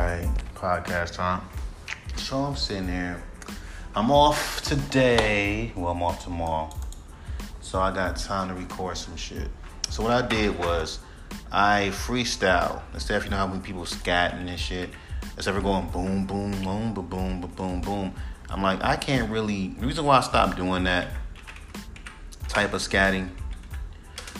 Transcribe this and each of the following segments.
Right, podcast time. So I'm sitting here. I'm off today. Well, I'm off tomorrow. So I got time to record some shit. So what I did was I freestyle. Instead of you know how many people scatting and shit. Instead of going boom, boom, boom, boom, boom, boom, boom. I'm like, I can't really. The reason why I stopped doing that type of scatting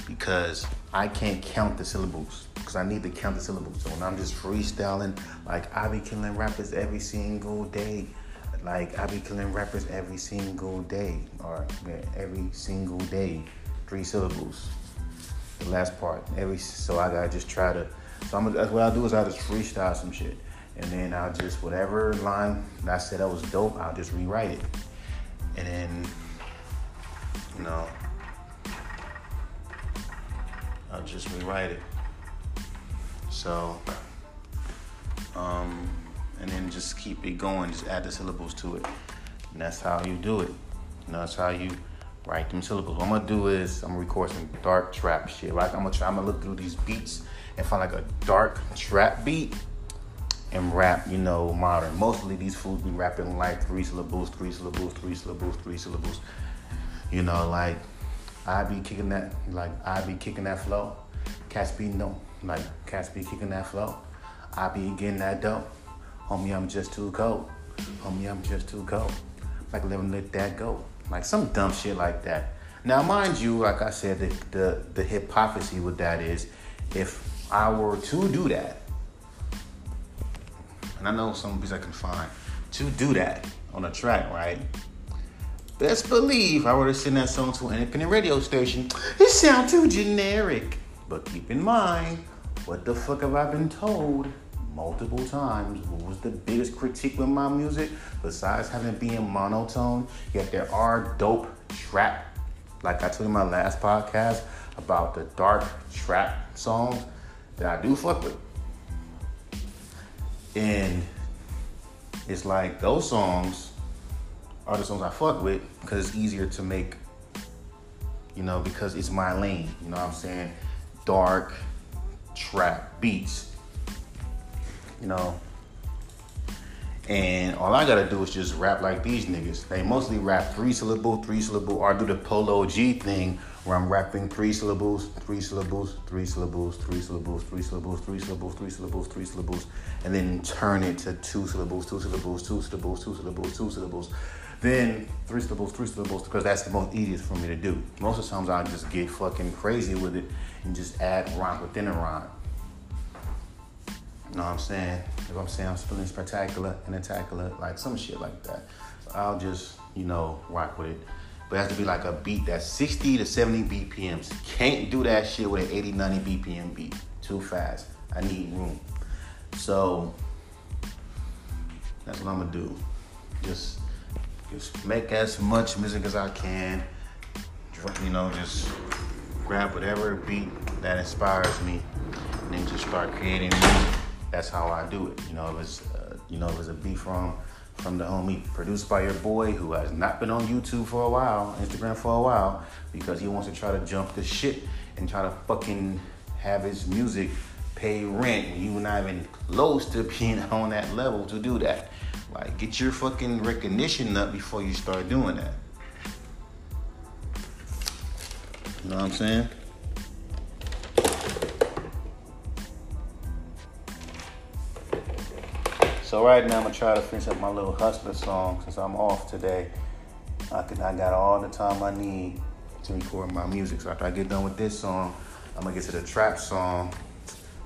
because I can't count the syllables because I need to count the syllables. So when I'm just freestyling, like I be killing rappers every single day. Like I be killing rappers every single day or every single day. Three syllables. The last part. Every so I gotta just try to. So I'm that's what I do is I just freestyle some shit, and then I'll just whatever line I said that was dope, I'll just rewrite it, and then you know I'll just rewrite it. So, um, and then just keep it going. Just add the syllables to it, and that's how you do it. You know, that's how you write them syllables. What I'm gonna do is I'm gonna record some dark trap shit. Like I'm gonna try. I'm gonna look through these beats and find like a dark trap beat and rap. You know, modern. Mostly these fools be rapping like three syllables, three syllables, three syllables, three syllables. You know, like I be kicking that, like I be kicking that flow. Cats be no, like cats be kicking that flow. I be getting that dope. Homie, I'm just too cold. Homie, I'm just too cold. Like living let that go. Like some dumb shit like that. Now, mind you, like I said, the the, the hypocrisy with that is, if I were to do that, and I know some beats I can find to do that on a track, right? Best believe I were to send that song to an independent radio station, it sound too generic. But keep in mind, what the fuck have I been told multiple times? What was the biggest critique with my music? Besides having being monotone, yet there are dope trap, like I told you in my last podcast about the dark trap songs that I do fuck with. And it's like those songs are the songs I fuck with because it's easier to make, you know, because it's my lane. You know what I'm saying? Dark trap beats. You know. And all I gotta do is just rap like these niggas. They mostly rap three syllable, three syllable, or do the Polo G thing where I'm rapping three syllables, three syllables, three syllables, three syllables, three syllables, three syllables, three syllables, three syllables, and then turn it to two syllables, two syllables, two syllables, two syllables, two syllables. Then three syllables, three syllables, because that's the most easiest for me to do. Most of the times I just get fucking crazy with it and just add rhyme within a rhyme. You know what I'm saying? If I'm saying I'm spelling spectacular and attacular, like some shit like that. So I'll just, you know, rock with it. But it has to be like a beat that's 60 to 70 BPMs. Can't do that shit with an 80, 90 BPM beat. Too fast. I need room. So that's what I'm gonna do. Just just make as much music as I can. You know, just grab whatever beat that inspires me, and then just start creating music. That's how I do it. You know, if it's uh, you know if it's a beat from from the homie produced by your boy who has not been on YouTube for a while, Instagram for a while, because he wants to try to jump the shit and try to fucking have his music pay rent you're not even close to being on that level to do that. Like, get your fucking recognition up before you start doing that. You know what I'm saying? So right now I'm gonna try to finish up my little hustler song since I'm off today. I can I got all the time I need to record my music. So after I get done with this song, I'm gonna get to the trap song.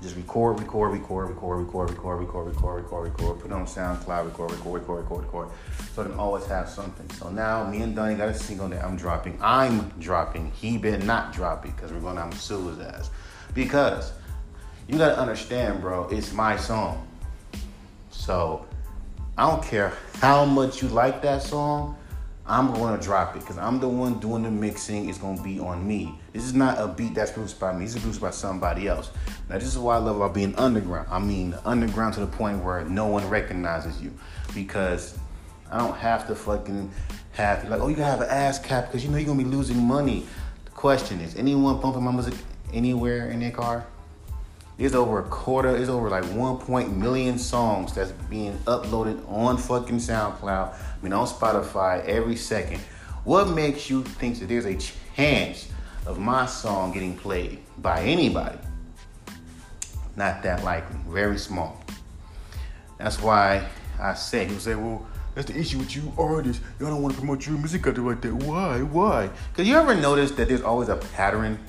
Just record, record, record, record, record, record, record, record, record, record. Put it on SoundCloud, record, record, record, record, record. So I always have something. So now me and Donnie got a single that I'm dropping. I'm dropping. He better not drop it because we're gonna to sue his ass. Because you gotta understand, bro, it's my song. So I don't care how much you like that song, I'm gonna drop it because I'm the one doing the mixing. It's gonna be on me. This is not a beat that's produced by me. This is produced by somebody else. Now this is why I love about being underground. I mean underground to the point where no one recognizes you because I don't have to fucking have like oh you gotta have an ASCAP because you know you're gonna be losing money. The question is anyone pumping my music anywhere in their car? There's over a quarter, there's over like point million songs that's being uploaded on fucking SoundCloud, I mean on Spotify every second. What makes you think that there's a chance of my song getting played by anybody? Not that likely, very small. That's why I say, he say, well, that's the issue with you artists. Y'all don't want to promote your music out there like that. Why? Why? Because you ever notice that there's always a pattern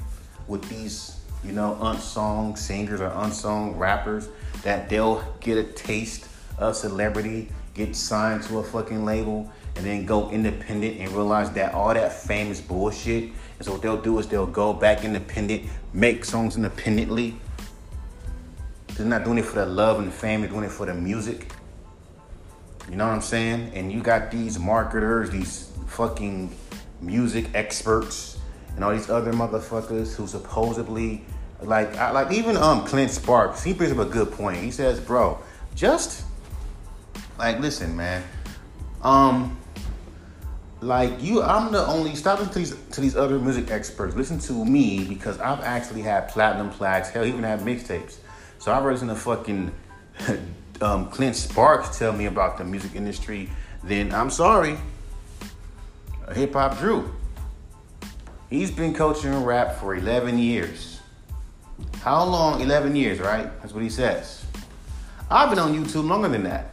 with these you know, unsung singers or unsung rappers that they'll get a taste of celebrity, get signed to a fucking label, and then go independent and realize that all that fame is bullshit. And so what they'll do is they'll go back independent, make songs independently. They're not doing it for the love and the fame, they're doing it for the music. You know what I'm saying? And you got these marketers, these fucking music experts, and all these other motherfuckers who supposedly like, I, like even um Clint Sparks, he brings up a good point. He says, "Bro, just like listen, man. Um, like you, I'm the only stop to these to these other music experts. Listen to me because I've actually had platinum plaques. Hell, even had mixtapes. So I've listened to fucking um, Clint Sparks tell me about the music industry. Then I'm sorry, hip hop Drew. He's been coaching rap for 11 years. How long? 11 years, right? That's what he says. I've been on YouTube longer than that.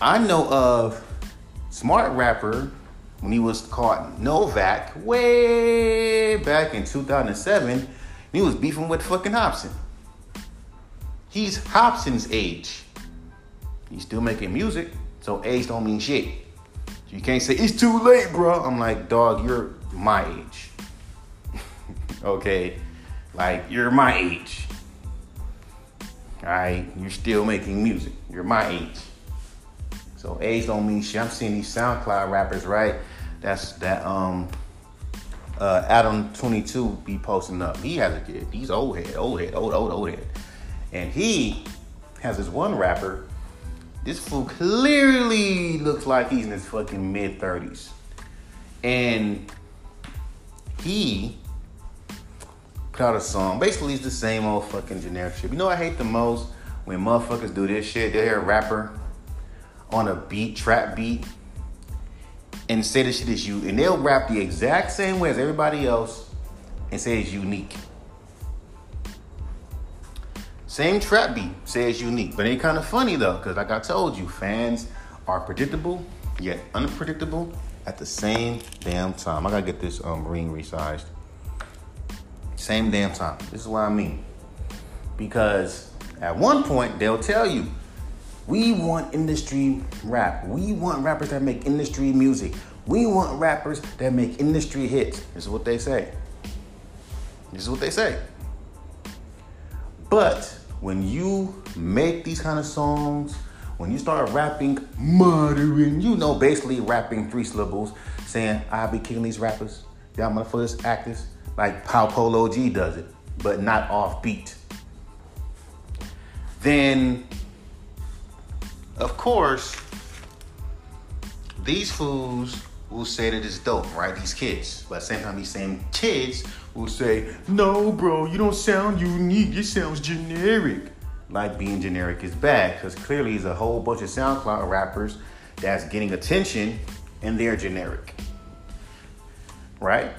I know of Smart Rapper when he was caught Novak way back in 2007. He was beefing with fucking Hobson. He's Hobson's age. He's still making music, so age don't mean shit. You can't say it's too late, bro. I'm like, dog, you're my age. okay. Like, you're my age. Alright? You're still making music. You're my age. So age don't mean shit. I'm seeing these SoundCloud rappers, right? That's that um uh Adam 22 be posting up. He has a kid. He's old head, old head, old, old, old head. And he has this one rapper. This fool clearly looks like he's in his fucking mid 30s. And he out a song. Basically, it's the same old fucking generic shit. You know I hate the most? When motherfuckers do this shit, they hear a rapper on a beat, trap beat, and say the shit is you, and they'll rap the exact same way as everybody else and say it's unique. Same trap beat, say it's unique. But ain't kind of funny though, because like I told you, fans are predictable, yet unpredictable at the same damn time. I gotta get this um, ring resized. Same damn time. This is what I mean. Because at one point, they'll tell you, we want industry rap. We want rappers that make industry music. We want rappers that make industry hits. This is what they say. This is what they say. But when you make these kind of songs, when you start rapping modern, you know, basically rapping three syllables, saying, I'll be killing these rappers, y'all motherfuckers, actors, like how Polo G does it, but not off beat. Then, of course, these fools will say that it's dope, right? These kids. But at the same time, these same kids will say, no, bro, you don't sound unique. It sounds generic. Like being generic is bad, because clearly there's a whole bunch of SoundCloud rappers that's getting attention and they're generic. Right?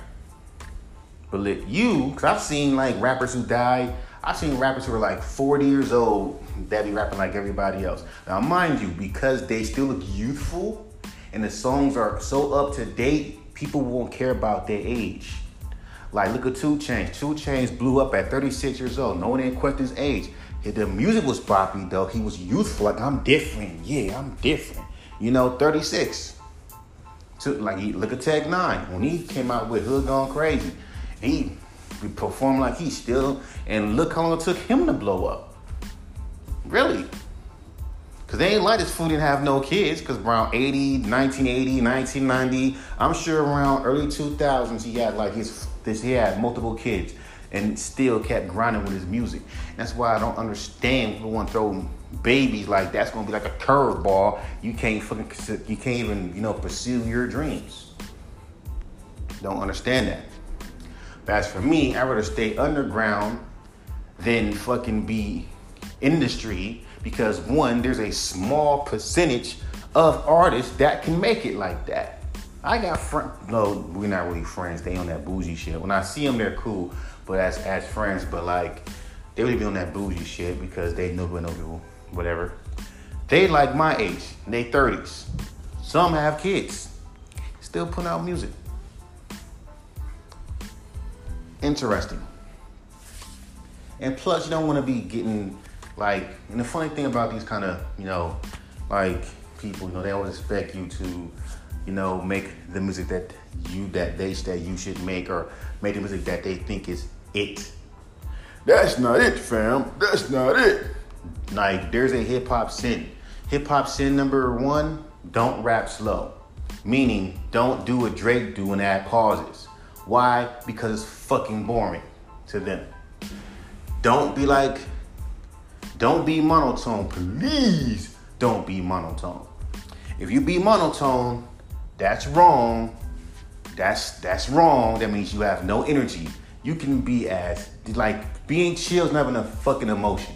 But let you, because I've seen like rappers who died. I've seen rappers who are like 40 years old that be rapping like everybody else. Now, mind you, because they still look youthful and the songs are so up to date, people won't care about their age. Like, look at 2 Chainz. 2 Chainz blew up at 36 years old. No one even questions age. The music was poppy though. He was youthful. Like, I'm different. Yeah, I'm different. You know, 36. So, like, look at Tech N9ne. When he came out with Hood Gone Crazy, he performed like he still, and look how long it took him to blow up. Really. Because they ain't like this fool didn't have no kids. Because around 80, 1980, 1990, I'm sure around early 2000s, he had like his, this, he had multiple kids and still kept grinding with his music. That's why I don't understand people want to throw babies like that's gonna be like a curveball. You can't fucking, you can't even, you know, pursue your dreams. Don't understand that. But as for me, I'd rather stay underground than fucking be industry because one, there's a small percentage of artists that can make it like that. I got friends. No, we're not really friends. They on that bougie shit. When I see them, they're cool, but as as friends, but like they would be on that bougie shit because they know know people, whatever. They like my age, they 30s. Some have kids, still putting out music. Interesting. And plus, you don't want to be getting like. And the funny thing about these kind of, you know, like people, you know, they always expect you to you know, make the music that you that they that you should make or make the music that they think is it. That's not it, fam. That's not it. Like there's a hip hop sin. Hip hop sin number one, don't rap slow. Meaning don't do what Drake do and add pauses. Why? Because it's fucking boring to them. Don't be like, don't be monotone. Please don't be monotone. If you be monotone, that's wrong. That's that's wrong. That means you have no energy. You can be as like being chill is not a fucking emotion.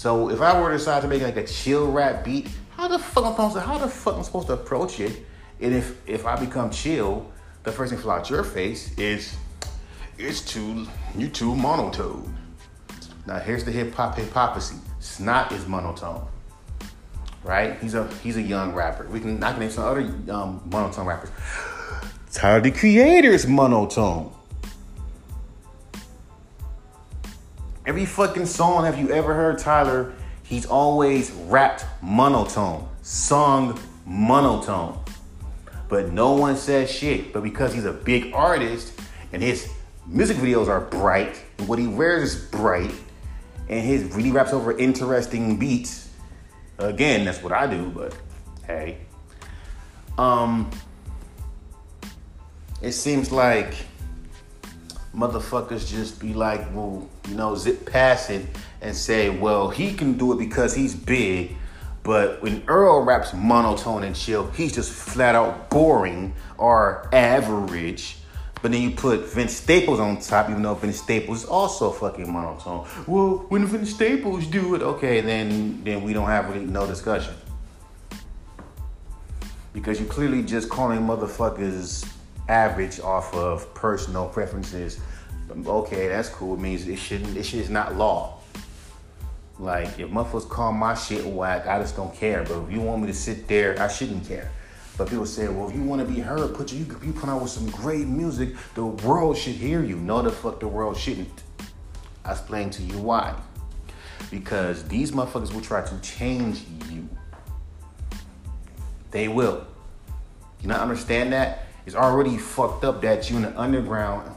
So if I were to decide to make like a chill rap beat, how the fuck am I supposed to how the fuck am I supposed to approach it? And if if I become chill, the first thing fly out your face is it's too you too monotone. Now here's the hip hop hypocrisy. Snot is monotone right? He's a he's a young rapper. We can I can name some other um, monotone rappers. Tyler the Creator's monotone. Every fucking song have you ever heard Tyler? He's always rapped monotone, sung monotone. But no one says shit. But because he's a big artist and his music videos are bright, and what he wears is bright, and his really raps over interesting beats, Again, that's what I do, but hey. Um it seems like motherfuckers just be like, well, you know, zip past it and say, well, he can do it because he's big. But when Earl raps monotone and chill, he's just flat out boring or average. But then you put Vince Staples on top, even though Vince Staples is also fucking monotone. Well, when Vince Staples do it, okay, then then we don't have really no discussion. Because you're clearly just calling motherfuckers average off of personal preferences. Okay, that's cool. It means it shouldn't it shit is not law. Like if motherfuckers call my shit whack, I just don't care. But if you want me to sit there, I shouldn't care. But people say, well, if you want to be heard, put you, you put out with some great music, the world should hear you. No, the fuck the world shouldn't. I explain to you why. Because these motherfuckers will try to change you. They will. You not understand that? It's already fucked up that you in the underground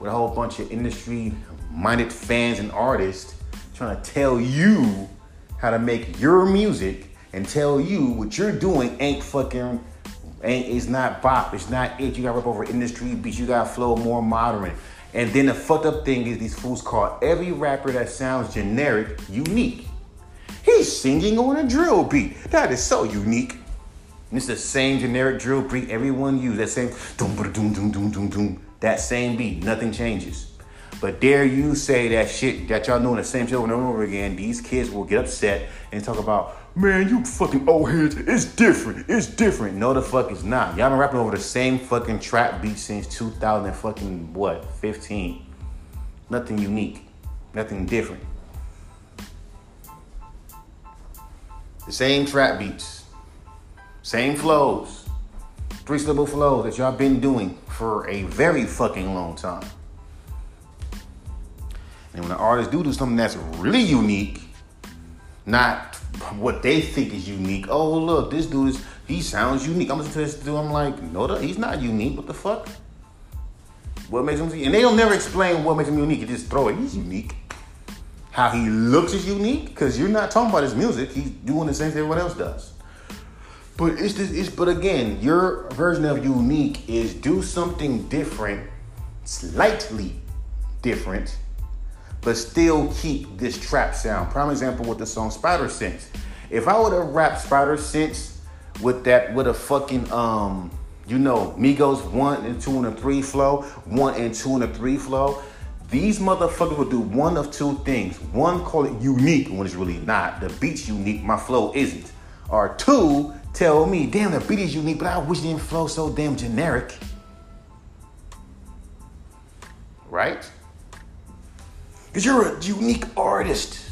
with a whole bunch of industry minded fans and artists trying to tell you how to make your music and tell you what you're doing ain't fucking ain't it's not bop, it's not it. You got rap over industry beats, you gotta flow more modern. And then the fucked up thing is these fools call every rapper that sounds generic unique. He's singing on a drill beat. That is so unique. And it's the same generic drill beat everyone uses. That same doom doom doom doom doom doom. That same beat. Nothing changes. But dare you say that shit that y'all doing the same shit over and over again, these kids will get upset and talk about man, you fucking old heads, it's different, it's different. No, the fuck it's not. Y'all been rapping over the same fucking trap beat since 2000 fucking what, 15. Nothing unique, nothing different. The same trap beats, same flows, three syllable flows that y'all been doing for a very fucking long time. And when an artist do do something that's really unique, not what they think is unique. Oh, look, this dude is he sounds unique. I'm listening to this dude. I'm like, no, he's not unique. What the fuck? What makes him? Unique? And they don't never explain what makes him unique. You just throw it. He's unique. How he looks is unique because you're not talking about his music. He's doing the same thing everyone else does. But it's this. It's but again, your version of unique is do something different, slightly different but still keep this trap sound. Prime example with the song Spider Sense. If I would have rapped Spider Sense with that, with a fucking, um, you know, Migos one and two and three flow, one and two and three flow, These motherfuckers will do one of two things. One, call it unique when it's really not. The beat's unique, my flow isn't. Or two, tell me, damn, the beat is unique, but I wish it didn't flow so damn generic. Right? Because you're a unique artist.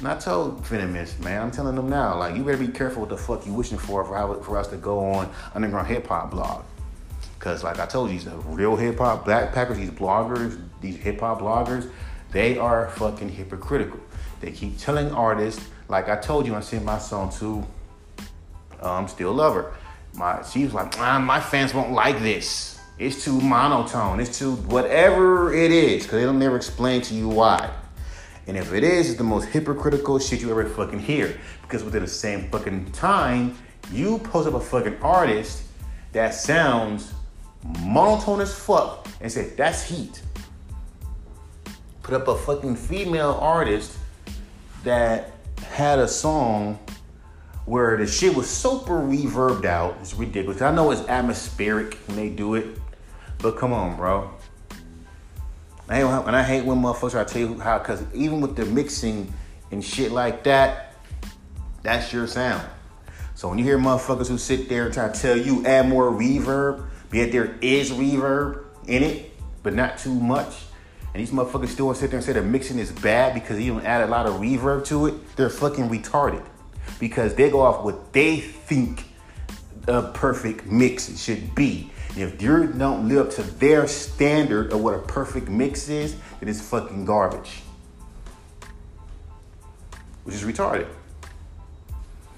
And I told Venomous, man, I'm telling them now, like, you better be careful what the fuck you wishing for for, for us to go on underground hip hop blog. Because, like I told you, these real hip hop backpackers, these bloggers, these hip hop bloggers, they are fucking hypocritical. They keep telling artists, like I told you, I sent my song to um, Still a Lover. My, she was like, ah, my fans won't like this. It's too monotone. It's too whatever it is, because they'll never explain to you why. And if it is, it's the most hypocritical shit you ever fucking hear. Because within the same fucking time, you post up a fucking artist that sounds monotone as fuck and say, that's heat. Put up a fucking female artist that had a song where the shit was super reverbed out. It's ridiculous. I know it's atmospheric when they do it, but come on, bro. I and I hate when motherfuckers to tell you how, because even with the mixing and shit like that, that's your sound. So when you hear motherfuckers who sit there and try to tell you add more reverb, yet there is reverb in it, but not too much, and these motherfuckers still want to sit there and say the mixing is bad because you don't add a lot of reverb to it, they're fucking retarded. Because they go off what they think a perfect mix should be. If you don't live up to their standard of what a perfect mix is, then it's fucking garbage. Which is retarded.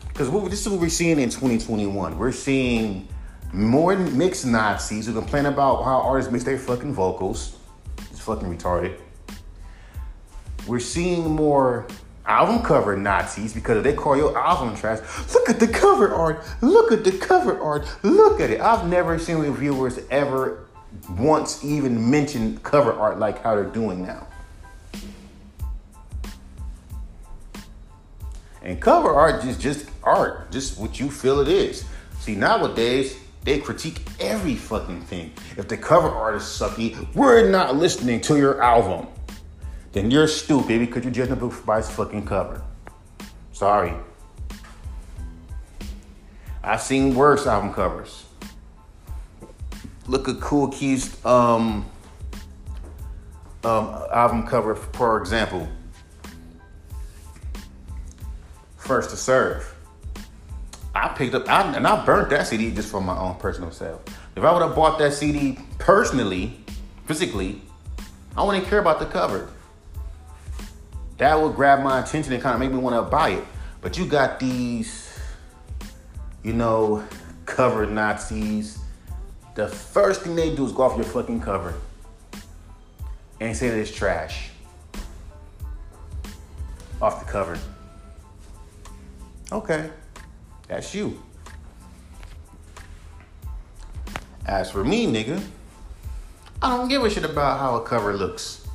Because this is what we're seeing in 2021. We're seeing more mixed Nazis who complain about how artists mix their fucking vocals. It's fucking retarded. We're seeing more album cover Nazis because they call your album trash. Look at the cover art. Look at the cover art. Look at it. I've never seen reviewers ever once even mention cover art like how they're doing now. And cover art is just art, just what you feel it is. See, nowadays, they critique every fucking thing. If the cover art is sucky, we're not listening to your album then you're stupid because you're judging a book by its fucking cover. Sorry. I've seen worse album covers. Look at Kool Keith's um, um, album cover, for example. First to Serve. I picked up, I, and I burnt that CD just for my own personal self. If I would have bought that CD personally, physically, I wouldn't care about the cover that would grab my attention and kind of make me want to buy it. But you got these, you know, cover Nazis. The first thing they do is go off your fucking cover and say that it's trash. Off the cover. Okay, that's you. As for me, nigga, I don't give a shit about how a cover looks.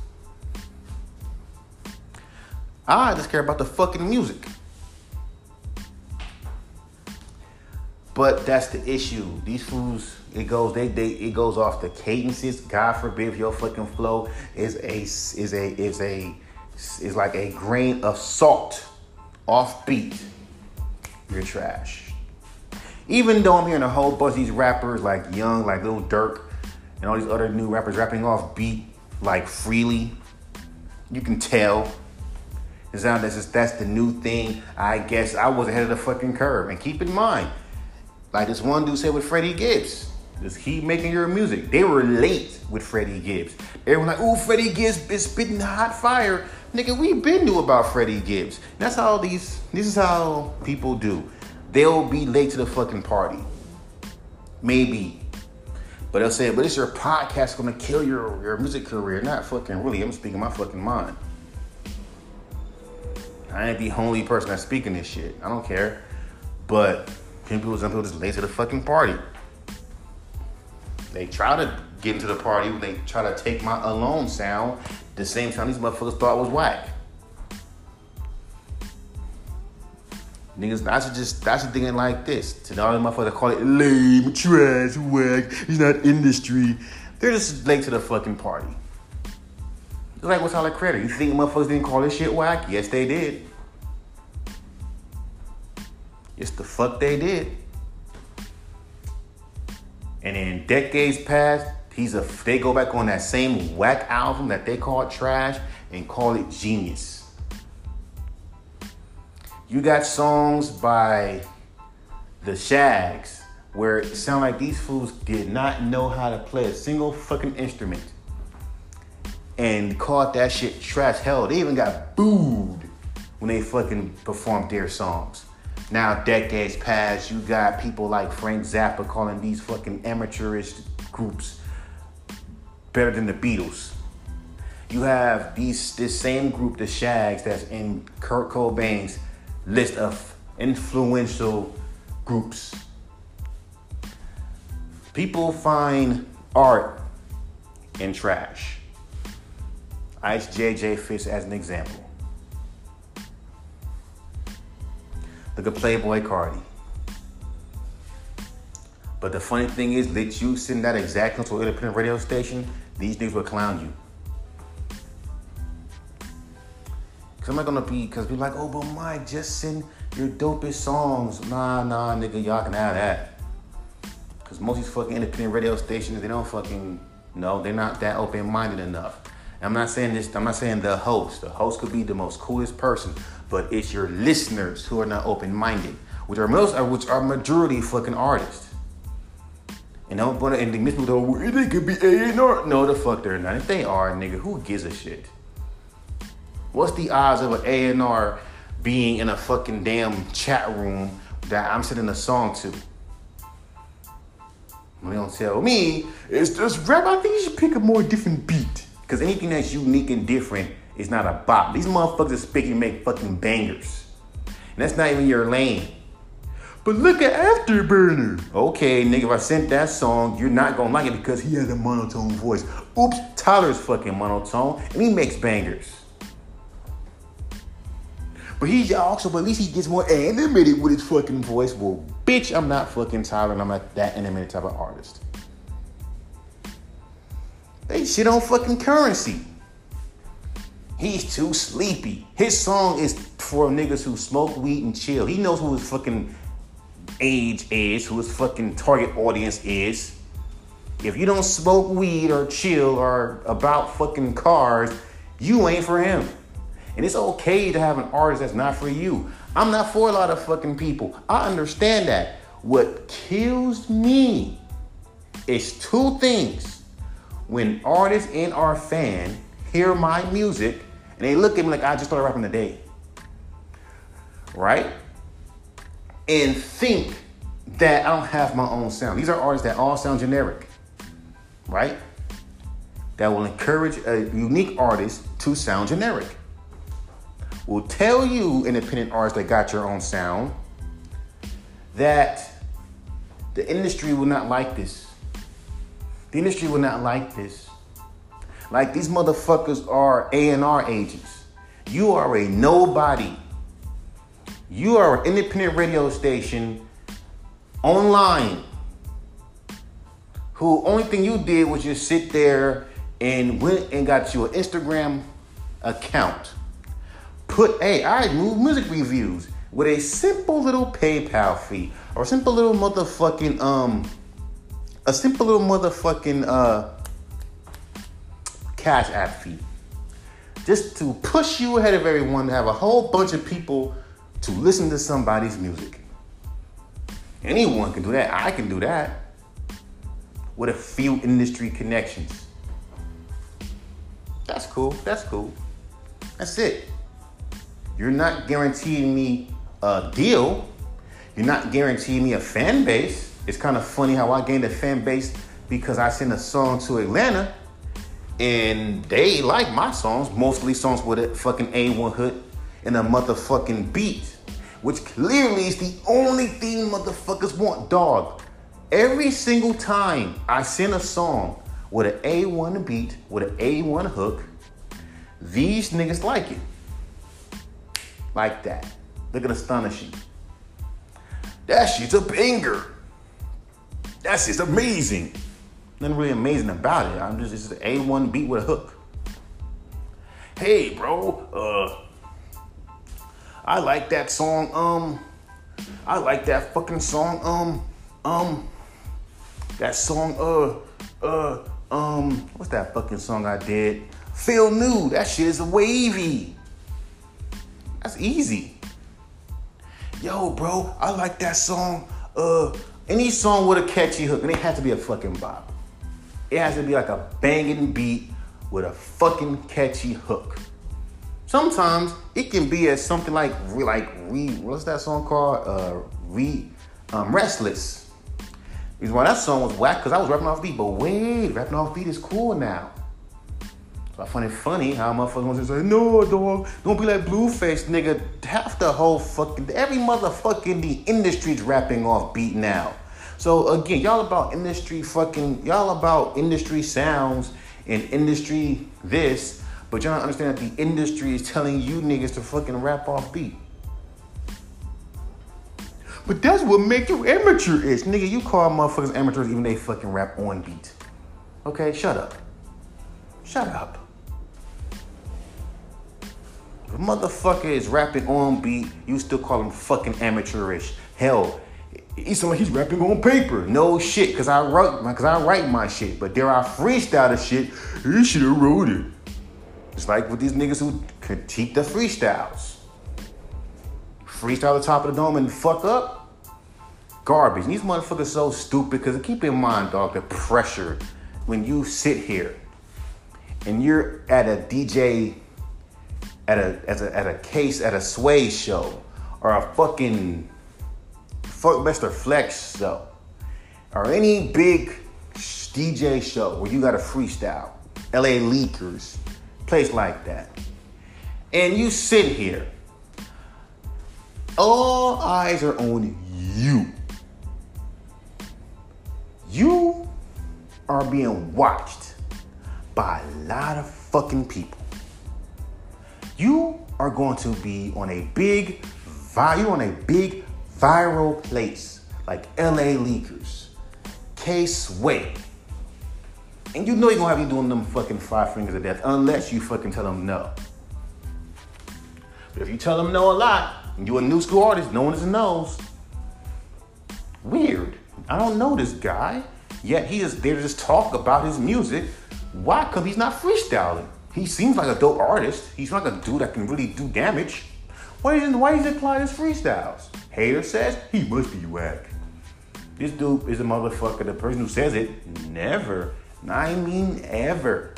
I just care about the fucking music. But that's the issue. These fools, it goes, they, they, it goes off the cadences. God forbid if your fucking flow is a, is a, is a, is like a grain of salt off beat. You're trash. Even though I'm hearing a whole bunch of these rappers like Young, like Lil Durk, and all these other new rappers rapping off beat like freely, you can tell now that's just, that's the new thing. I guess I was ahead of the fucking curve. And keep in mind, like this one dude said with Freddie Gibbs, just keep making your music. They were late with Freddie Gibbs. Were like, "Oh, Freddie Gibbs is spitting hot fire." Nigga, we been knew about Freddie Gibbs. That's how these. This is how people do. They'll be late to the fucking party. Maybe. But they'll say, but it's your podcast gonna kill your, your music career. Not fucking really. I'm speaking my fucking mind. I ain't the only person that's speaking this shit. I don't care. But people, some people just late to the fucking party. They try to get into the party. They try to take my alone sound. The same time these motherfuckers thought was whack. Niggas, I should just, I should thinking like this. To all the motherfuckers call it lame, trash, whack, it's not industry. They're just late to the fucking party. It's like all Tyler credit? You think motherfuckers didn't call this shit whack? Yes, they did. Yes, the fuck they did. And in decades past, he's a they go back on that same whack album that they called trash and call it genius. You got songs by the Shaggs where it sound like these fools did not know how to play a single fucking instrument and caught that shit trash. Hell, they even got booed when they fucking performed their songs. Now, decades past, you got people like Frank Zappa calling these fucking amateurish groups better than the Beatles. You have these this same group, the Shaggs, that's in Kurt Cobain's list of influential groups. People find art in trash. Ice JJ Fish as an example. Look at Playboy Carti. But the funny thing is, let you send that exact an independent radio station, these niggas will clown you. Cause I'm not gonna be, cause be like, oh, but Mike, just send your dopest songs. Nah, nah, nigga, y'all can have that. Cause most of these fucking independent radio stations, they don't fucking, no, they're not that open-minded enough. I'm not saying this, I'm not saying the host. The host could be the most coolest person, but it's your listeners who are not open-minded, which are most, uh, which are majority fucking artists. And don't put and the people go, well, they could be A and R. No, the fuck they're not. If they are, nigga, who gives a shit? What's the odds of an A and R being in a fucking damn chat room that I'm sending a song to? They don't tell me it's just rap. I think you should pick a more different beat. Cause anything that's unique and different is not a bop. These motherfuckers are speaking and make fucking bangers. And that's not even your lane. But look at Afterburner. Okay, nigga, if I sent that song, you're not gonna like it because he has a monotone voice. Oops, Tyler's fucking monotone, and he makes bangers. But he's also, but at least he gets more animated with his fucking voice. Well, bitch, I'm not fucking Tyler, and I'm not that animated type of artist. They shit on fucking Curren$y. He's too sleepy. His song is for niggas who smoke weed and chill. He knows who his fucking age is, who his fucking target audience is. If you don't smoke weed or chill or about fucking cars, you ain't for him. And it's okay to have an artist that's not for you. I'm not for a lot of fucking people. I understand that. What kills me is two things. When artists and our fan hear my music and they look at me like I just started rapping today. Right? And think that I don't have my own sound. These are artists that all sound generic. Right? That will encourage a unique artist to sound generic will tell you, independent artists that got your own sound, that the industry will not like this. The industry will not like this. Like these motherfuckers are A&R agents. You are a nobody. You are an independent radio station online who only thing you did was just sit there and went and got you an Instagram account put, hey, I move music reviews with a simple little PayPal fee or simple little motherfucking um a simple little motherfucking uh cash app fee. Just to push you ahead of everyone to have a whole bunch of people to listen to somebody's music. Anyone can do that. I can do that. With a few industry connections. That's cool. That's cool. That's it. You're not guaranteeing me a deal. You're not guaranteeing me a fan base. It's kind of funny how I gained a fan base because I sent a song to Atlanta and they like my songs, mostly songs with a fucking A1 hood and a motherfucking beat, which clearly is the only thing motherfuckers want, dog. Every single time I send a song with an A1 beat, with an A1 hook, these niggas like it like that. Look at astonishing. That shit's a banger. That's just amazing. Nothing really amazing about it. I'm just it's an A1 beat with a hook. hey, bro, uh, I like that song, um, I like that fucking song, um, um, that song, uh, uh, um, what's that fucking song I did? Feel new. That shit is wavy. That's easy. Yo, bro, I like that song. Uh, any song with a catchy hook, and it has to be a fucking bop. It has to be like a banging beat with a fucking catchy hook. Sometimes it can be as something like like re what's that song called? Uh, re um, restless. Reason why that song was whack because I was rapping off beat, but wait, rapping off beat is cool now. I find it funny how motherfuckers say, no, dog, don't be like Blueface, nigga. Half the whole fucking, every motherfucker in the industry's rapping off beat now. So again, y'all about industry fucking, y'all about industry sounds and industry this, but y'all don't understand that the industry is telling you niggas to fucking rap off beat. But that's what make you amateur-ish. Nigga, you call motherfuckers amateurs even they fucking rap on beat. Okay, shut up. Shut up. If a motherfucker is rapping on beat, you still call him fucking amateurish. Hell, he sound like he's rapping on paper. No shit, cause I write cause I write my shit. But there are freestyle the shit, he should have wrote it. It's like with these niggas who critique the freestyles. Freestyle the top of the dome and fuck up. Garbage. these motherfuckers so stupid because keep in mind, dog, the pressure when you sit here and you're at a DJ at a, at a, at a case at a sway show or a fucking Funkmaster Flex show or any big DJ show where you got a freestyle, LA Leakers, place like that, and you sit here, all eyes are on you. You are being watched by a lot of fucking people you are going to be on a big, you're on a big viral place like LA Leakers, K Sway. And you know you're gonna have you doing them fucking five fingers of death unless you fucking tell them no. But if you tell them no a lot, and you're a new school artist, no one is knows. Weird. I don't know this guy. Yet he is there to just talk about his music. Why? Because he's not freestyling. He seems like a dope artist. He's like a dude that can really do damage. Why isn't why is he applying his freestyles? Hater says he must be whack. This dude is a motherfucker. The person who says it never, I mean ever,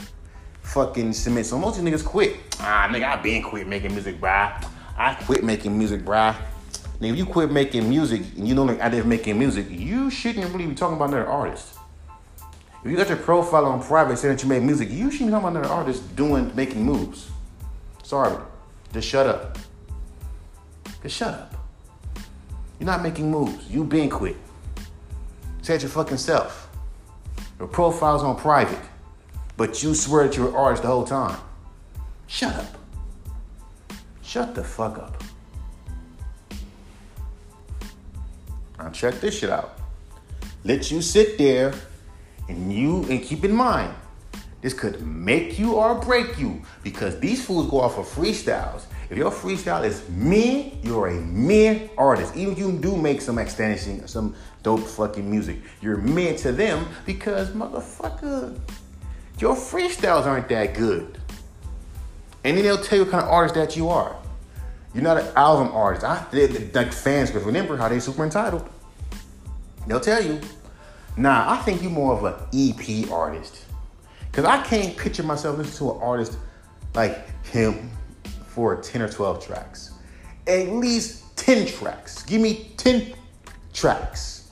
fucking submit. So most of these niggas quit. Ah, nigga, I been quit making music, bruh. I quit making music, bruh. Nigga, if you quit making music and you know like I did making music, you shouldn't really be talking about another artist. If you got your profile on private saying that you made music, you should be talking about another artist doing making moves. Sorry, just shut up. Just shut up. You're not making moves. You been quit. Say it your fucking self. Your profile's on private, but you swear that you're an artist the whole time. Shut up. Shut the fuck up. Now check this shit out. Let you sit there and you and keep in mind, this could make you or break you because these fools go off of freestyles. If your freestyle is me, you're a mere artist. Even if you do make some astonishing, some dope fucking music, you're mere to them because motherfucker, your freestyles aren't that good. And then they'll tell you what kind of artist that you are. You're not an album artist. I like fans, because remember how they super entitled. They'll tell you Nah, I think you're more of an EP artist. Cause I can't picture myself listening to an artist like him for 10 or 12 tracks. At least 10 tracks. Give me 10 tracks.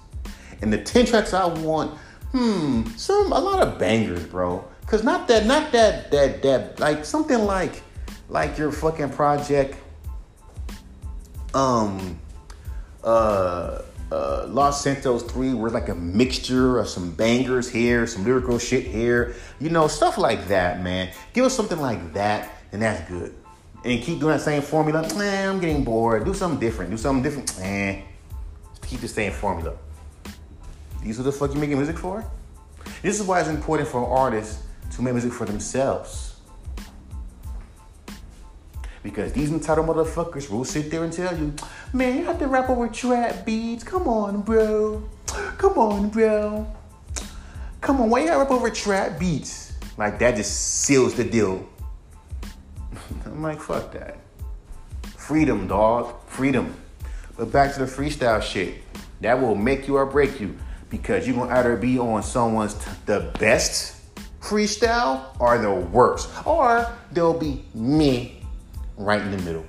And the 10 tracks I want, hmm, some a lot of bangers, bro. Cause not that, not that, that, that, like something like, like your fucking project, um, uh, uh, Los Santos 3 were like a mixture of some bangers here, some lyrical shit here, you know, stuff like that, man. Give us something like that, and that's good. And keep doing that same formula. Man, I'm getting bored. Do something different. Do something different. Eh. Keep the same formula. These are the fuck you making music for? This is why it's important for artists to make music for themselves. Because these entitled motherfuckers will sit there and tell you, man, you have to rap over trap beats. Come on, bro. Come on, bro. Come on, why you gotta rap over trap beats? Like that just seals the deal. I'm like, fuck that. Freedom, dog. Freedom. But back to the freestyle shit. That will make you or break you. Because you're gonna either be on someone's t- the best freestyle or the worst. Or there'll be me right in the middle.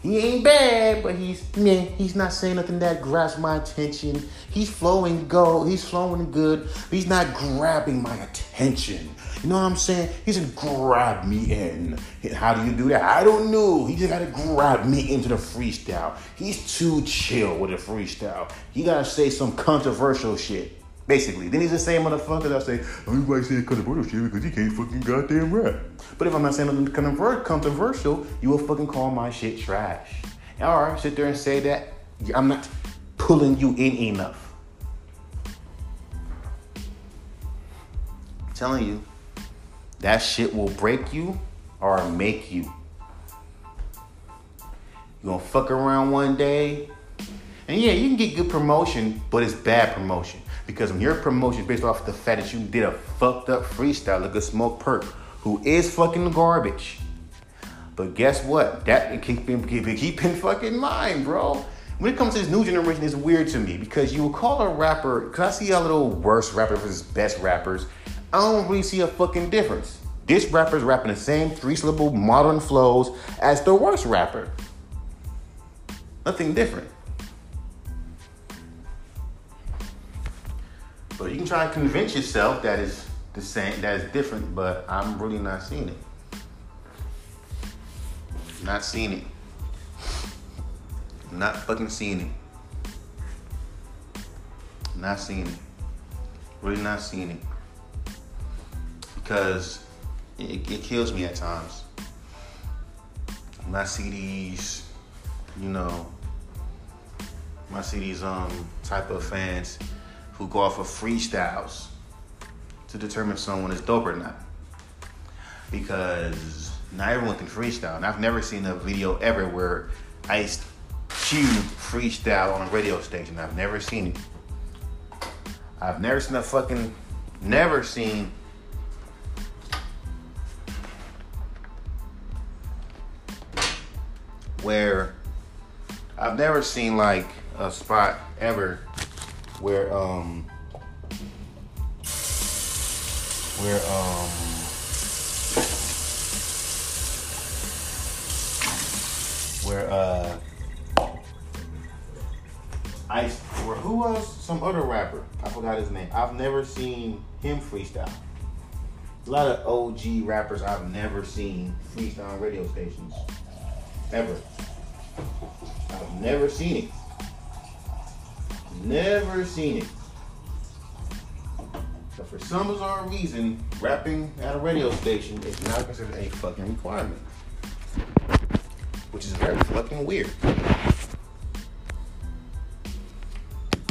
He ain't bad, but he's meh. He's not saying nothing that grabs my attention. He's flowing go. He's flowing good. He's not grabbing my attention. You know what I'm saying? He just grab me in. How do you do that? I don't know. He just gotta grab me into the freestyle. He's too chill with the freestyle. He gotta say some controversial shit. Basically. Then he's the same motherfucker that say, oh, everybody saying controversial shit because he can't fucking goddamn rap. But if I'm not saying nothing controversial, you will fucking call my shit trash. Or sit there and say that I'm not pulling you in enough. I'm telling you, that shit will break you or make you. You gonna fuck around one day, and yeah, you can get good promotion, but it's bad promotion. Because when your promotion based off the fact that you did a fucked up freestyle, like a Smokepurpp, who is fucking garbage. But guess what? That keep in, keep, in fucking mind, bro. When it comes to this new generation, it's weird to me because you will call a rapper, because I see a little worse rapper versus best rappers. I don't really see a fucking difference. This rapper's rapping the same three syllable modern flows as the worst rapper. Nothing different. But you can try and convince yourself that is the same, that is different, but I'm really not seeing it. Not seeing it. Not fucking seeing it. Not seeing it. Really not seeing it. Because it, it kills me at times. When I see these, you know, when I see these um type of fans who go off of freestyles to determine if someone is dope or not. Because not everyone can freestyle. And I've never seen a video ever where Ice Cube freestyle on a radio station. I've never seen it. I've never seen a fucking, never seen where I've never seen like a spot ever where um where um where uh Ice where who was some other rapper? I forgot his name. I've never seen him freestyle. A lot of OG rappers I've never seen freestyle on radio stations. Ever. I've never seen it. Never seen it. But for some bizarre reason, rapping at a radio station is not considered a fucking requirement. Which is very fucking weird.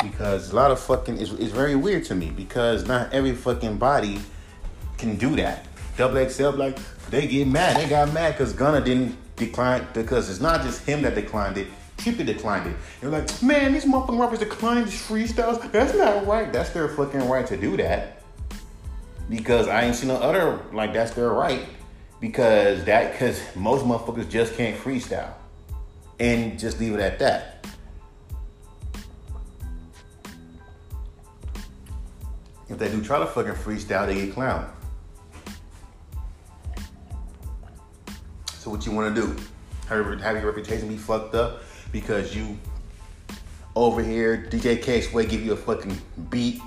Because a lot of fucking is is very weird to me because not every fucking body can do that. Double XL like they get mad. They got mad because Gunna didn't decline because it's not just him that declined it. Cupid declined it. You're like, man, these motherfucking rappers declined these freestyles. That's not right. That's their fucking right to do that. Because I ain't seen no other like that's their right. Because that because most motherfuckers just can't freestyle. And just leave it at that. If they do try to fucking freestyle, they get clowned. So what you want to do? Have, have your reputation be fucked up because you over here, DJ K Sway give you a fucking beat.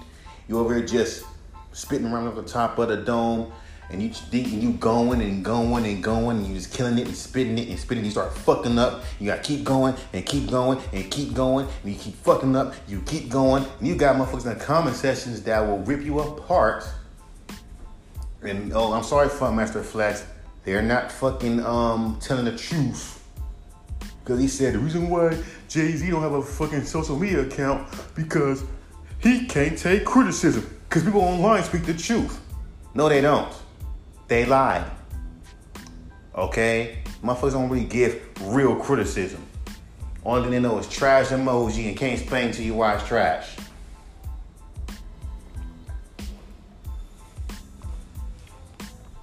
You over here just spitting around off the top of the dome, and you thinking you going and going and going, and you just killing it and spitting it and spitting. You start fucking up. You gotta keep going and keep going and keep going, and you keep fucking up. You keep going, and you got motherfuckers in the comment sections that will rip you apart. And oh, I'm sorry, Funkmaster Flex. They're not fucking um telling the truth. Cause he said the reason why Jay Z don't have a fucking social media account because he can't take criticism. Cause people online speak the truth. No, they don't. They lie. Okay? Motherfuckers don't really give real criticism. Only thing they know is trash emoji and can't explain to you why it's trash.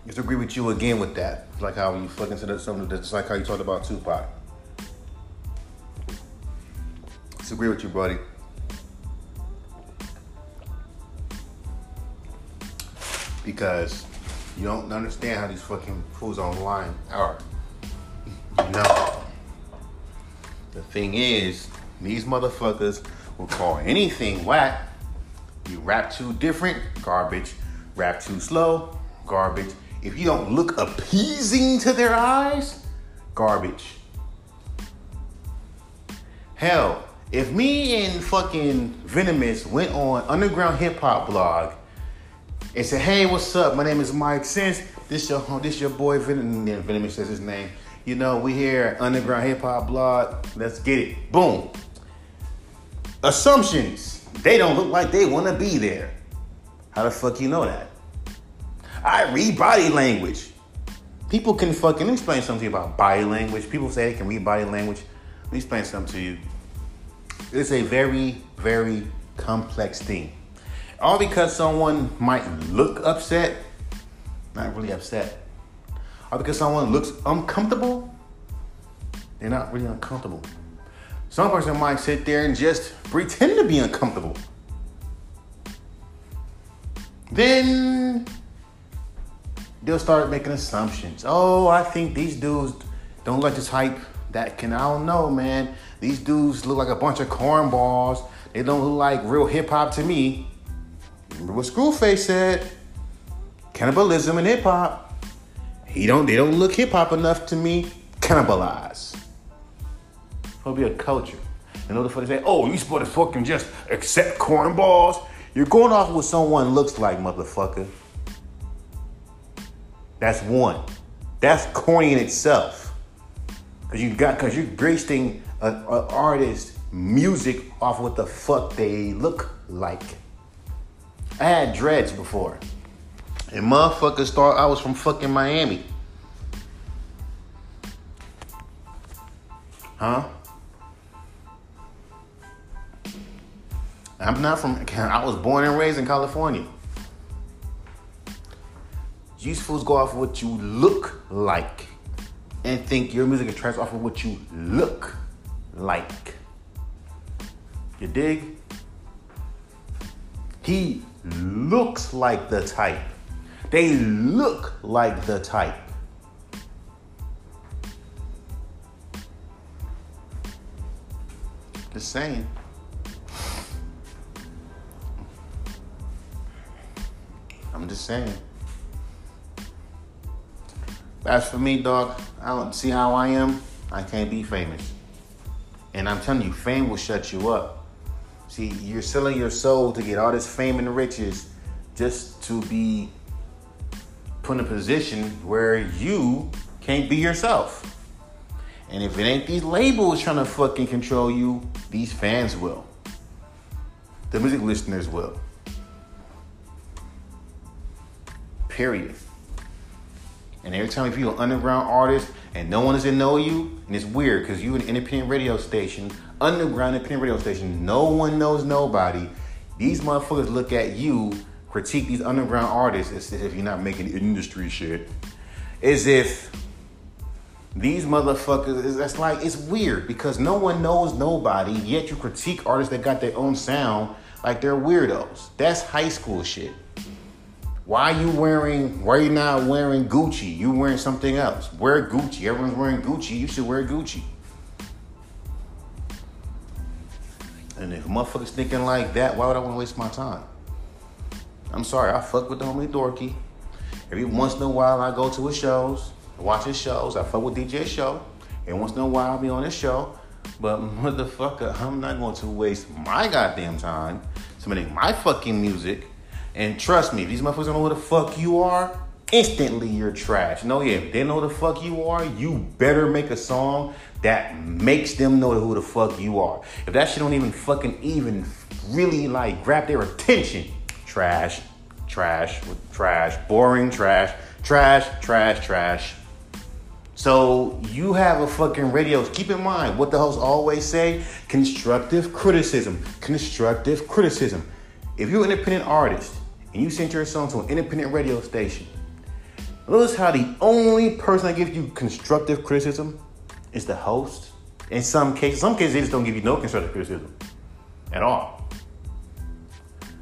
Just agree with you again with that. Like how you fucking said something that's like how you talked about Tupac. Disagree with you, buddy. Because you don't understand how these fucking fools online are. No. The thing is, these motherfuckers will call anything whack. You rap too different, garbage. Rap too slow, garbage. If you don't look appeasing to their eyes, garbage. Hell, if me and fucking Venomous went on Underground Hip Hop blog and said, "Hey, what's up? My name is Mike Sense. This your this your boy Venomous." Venomous says his name. You know, we here at Underground Hip Hop blog. Let's get it. Boom. Assumptions. They don't look like they want to be there. How the fuck you know that? I read body language. People can fucking explain something about body language. People say they can read body language. Let me explain something to you. It's a very, very complex thing. All because someone might look upset, not really upset. All because someone looks uncomfortable, they're not really uncomfortable. Some person might sit there and just pretend to be uncomfortable. Then they'll start making assumptions. Oh, I think these dudes don't like this hype. That can I don't know, man. These dudes look like a bunch of cornballs. They don't look like real hip hop to me. Remember what Screwface said? Cannibalism and hip hop. He don't they don't look hip hop enough to me. Cannibalize. It'll be a culture. You know the fuck they say, oh, you supposed to fucking just accept cornballs? You're going off what someone looks like, motherfucker. That's one. That's corny in itself. Cause you got cause you're basing an artist music off what the fuck they look like. I had dreads before. And motherfuckers thought I was from fucking Miami. Huh? I'm not from I was born and raised in California. These fools go off what you look like and think your music is trash off of what you look like. You dig? He looks like the type. They look like the type. Just saying. I'm just saying. As for me, dog, I don't see how I am. I can't be famous. And I'm telling you, fame will shut you up. See, you're selling your soul to get all this fame and riches just to be put in a position where you can't be yourself. And if it ain't these labels trying to fucking control you, these fans will. The music listeners will. Period. And every time if you're an underground artist and no one doesn't know you, and it's weird because you're an independent radio station, underground independent radio station, no one knows nobody. These motherfuckers look at you, critique these underground artists as if you're not making industry shit. As if these motherfuckers, that's like, it's weird because no one knows nobody, yet you critique artists that got their own sound like they're weirdos. That's high school shit. Why are you wearing, why are you not wearing Gucci? You wearing something else. Wear Gucci. Everyone's wearing Gucci. You should wear Gucci. And if motherfuckers thinking like that, why would I want to waste my time? I'm sorry, I fuck with the homie Dorky. Every once in a while, I go to his shows, watch his shows. I fuck with DJ show. And once in a while, I'll be on his show. But motherfucker, I'm not going to waste my goddamn time submitting my fucking music and trust me, if these motherfuckers don't know who the fuck you are, instantly you're trash. No, yeah, if they know who the fuck you are, you better make a song that makes them know who the fuck you are. If that shit don't even fucking even really like grab their attention, trash, trash, trash, boring, trash, trash, trash, trash. So you have a fucking radio. Keep in mind what the hosts always say: constructive criticism. Constructive criticism. If you're an independent artist and you sent your song to an independent radio station, notice how the only person that gives you constructive criticism is the host. In some cases, some cases they just don't give you no constructive criticism at all.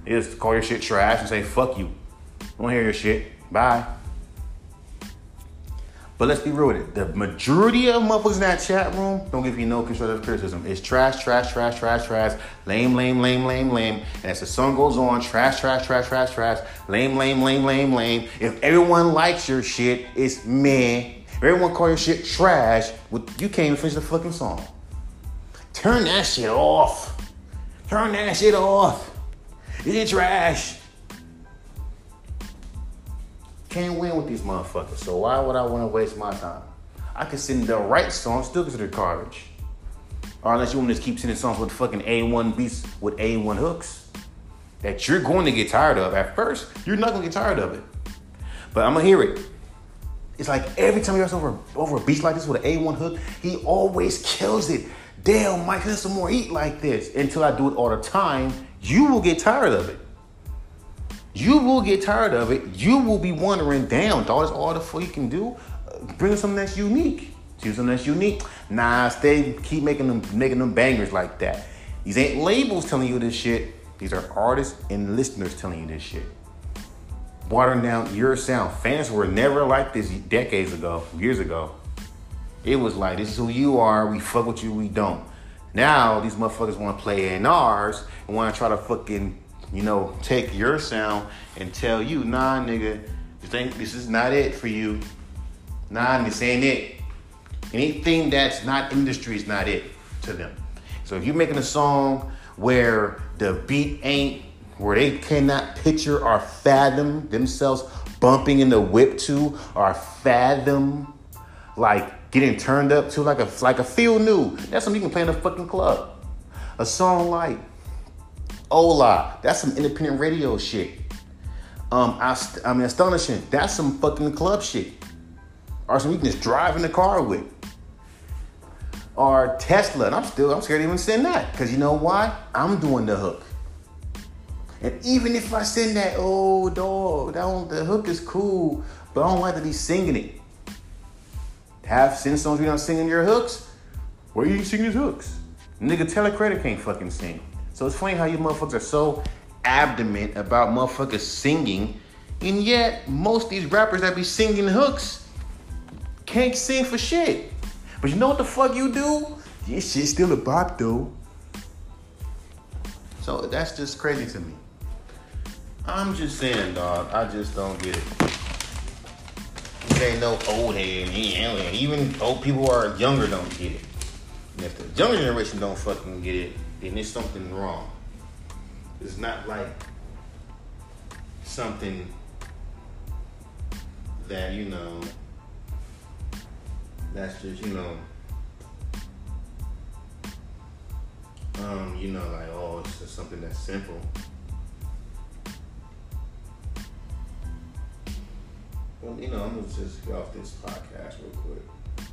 They just call your shit trash and say "fuck you." Don't hear your shit. Bye. But let's be real with it. The majority of motherfuckers in that chat room don't give you no constructive criticism. It's trash, trash, trash, trash, trash, lame, lame, lame, lame, lame. And as the song goes on, trash, trash, trash, trash, trash, lame, lame, lame, lame, lame. If everyone likes your shit, it's meh. If everyone call your shit trash, you can't even finish the fucking song. Turn that shit off. Turn that shit off. It's trash. Can't win with these motherfuckers. So why would I want to waste my time? I can send the right song, still consider garbage. Or unless you want to just keep sending songs with fucking A1 beats with A1 hooks that you're going to get tired of. At first, you're not going to get tired of it. But I'm going to hear it. It's like every time he goes over, over a beat like this with an A1 hook, he always kills it. Damn, Mike, there's some more eat like this. Until I do it all the time, you will get tired of it. You will get tired of it. You will be wondering, damn, dog, all the fuck you can do. Uh, bring something that's unique. Do something that's unique. Nah, stay, keep making them, making them bangers like that. These ain't labels telling you this shit. These are artists and listeners telling you this shit. Watering down your sound. Fans were never like this decades ago, years ago. It was like, this is who you are. We fuck with you, we don't. Now these motherfuckers want to play in ours and want to try to fucking you know, take your sound and tell you, nah, nigga, you think this is not it for you. Nah, this ain't it. Anything that's not industry is not it to them. So if you're making a song where the beat ain't, where they cannot picture or fathom themselves bumping in the whip to or fathom like getting turned up to like a like a feel new. That's something you can play in a fucking club. A song like Hola, that's some independent radio shit. Um, I, I mean, astonishing. That's some fucking club shit. Or some you can just drive in the car with. Or Tesla, and I'm still I'm scared to even send that because you know why? I'm doing the hook. And even if I send that, oh dog, that the hook is cool, but I don't like to be singing it. Have send songs you're not singing your hooks. Where are you singing his hooks? Nigga, Telecredit can't fucking sing. So it's funny how you motherfuckers are so adamant about motherfuckers singing, and yet most of these rappers that be singing hooks can't sing for shit. But you know what the fuck you do? This shit's still a bop though. So that's just crazy to me. I'm just saying, dog. I just don't get it. There ain't no old head. Even old people who are younger don't get it. And if the younger generation don't fucking get it, then there's something wrong. It's not like something that, you know, that's just, you know, um, you know, like, oh, it's just something that's simple. Well, you know, I'm gonna just get off this podcast real quick.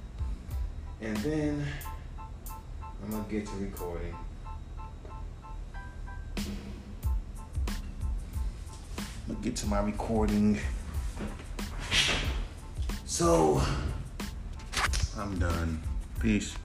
And then I'm gonna get to recording. I'm get to my recording. So, I'm done. Peace.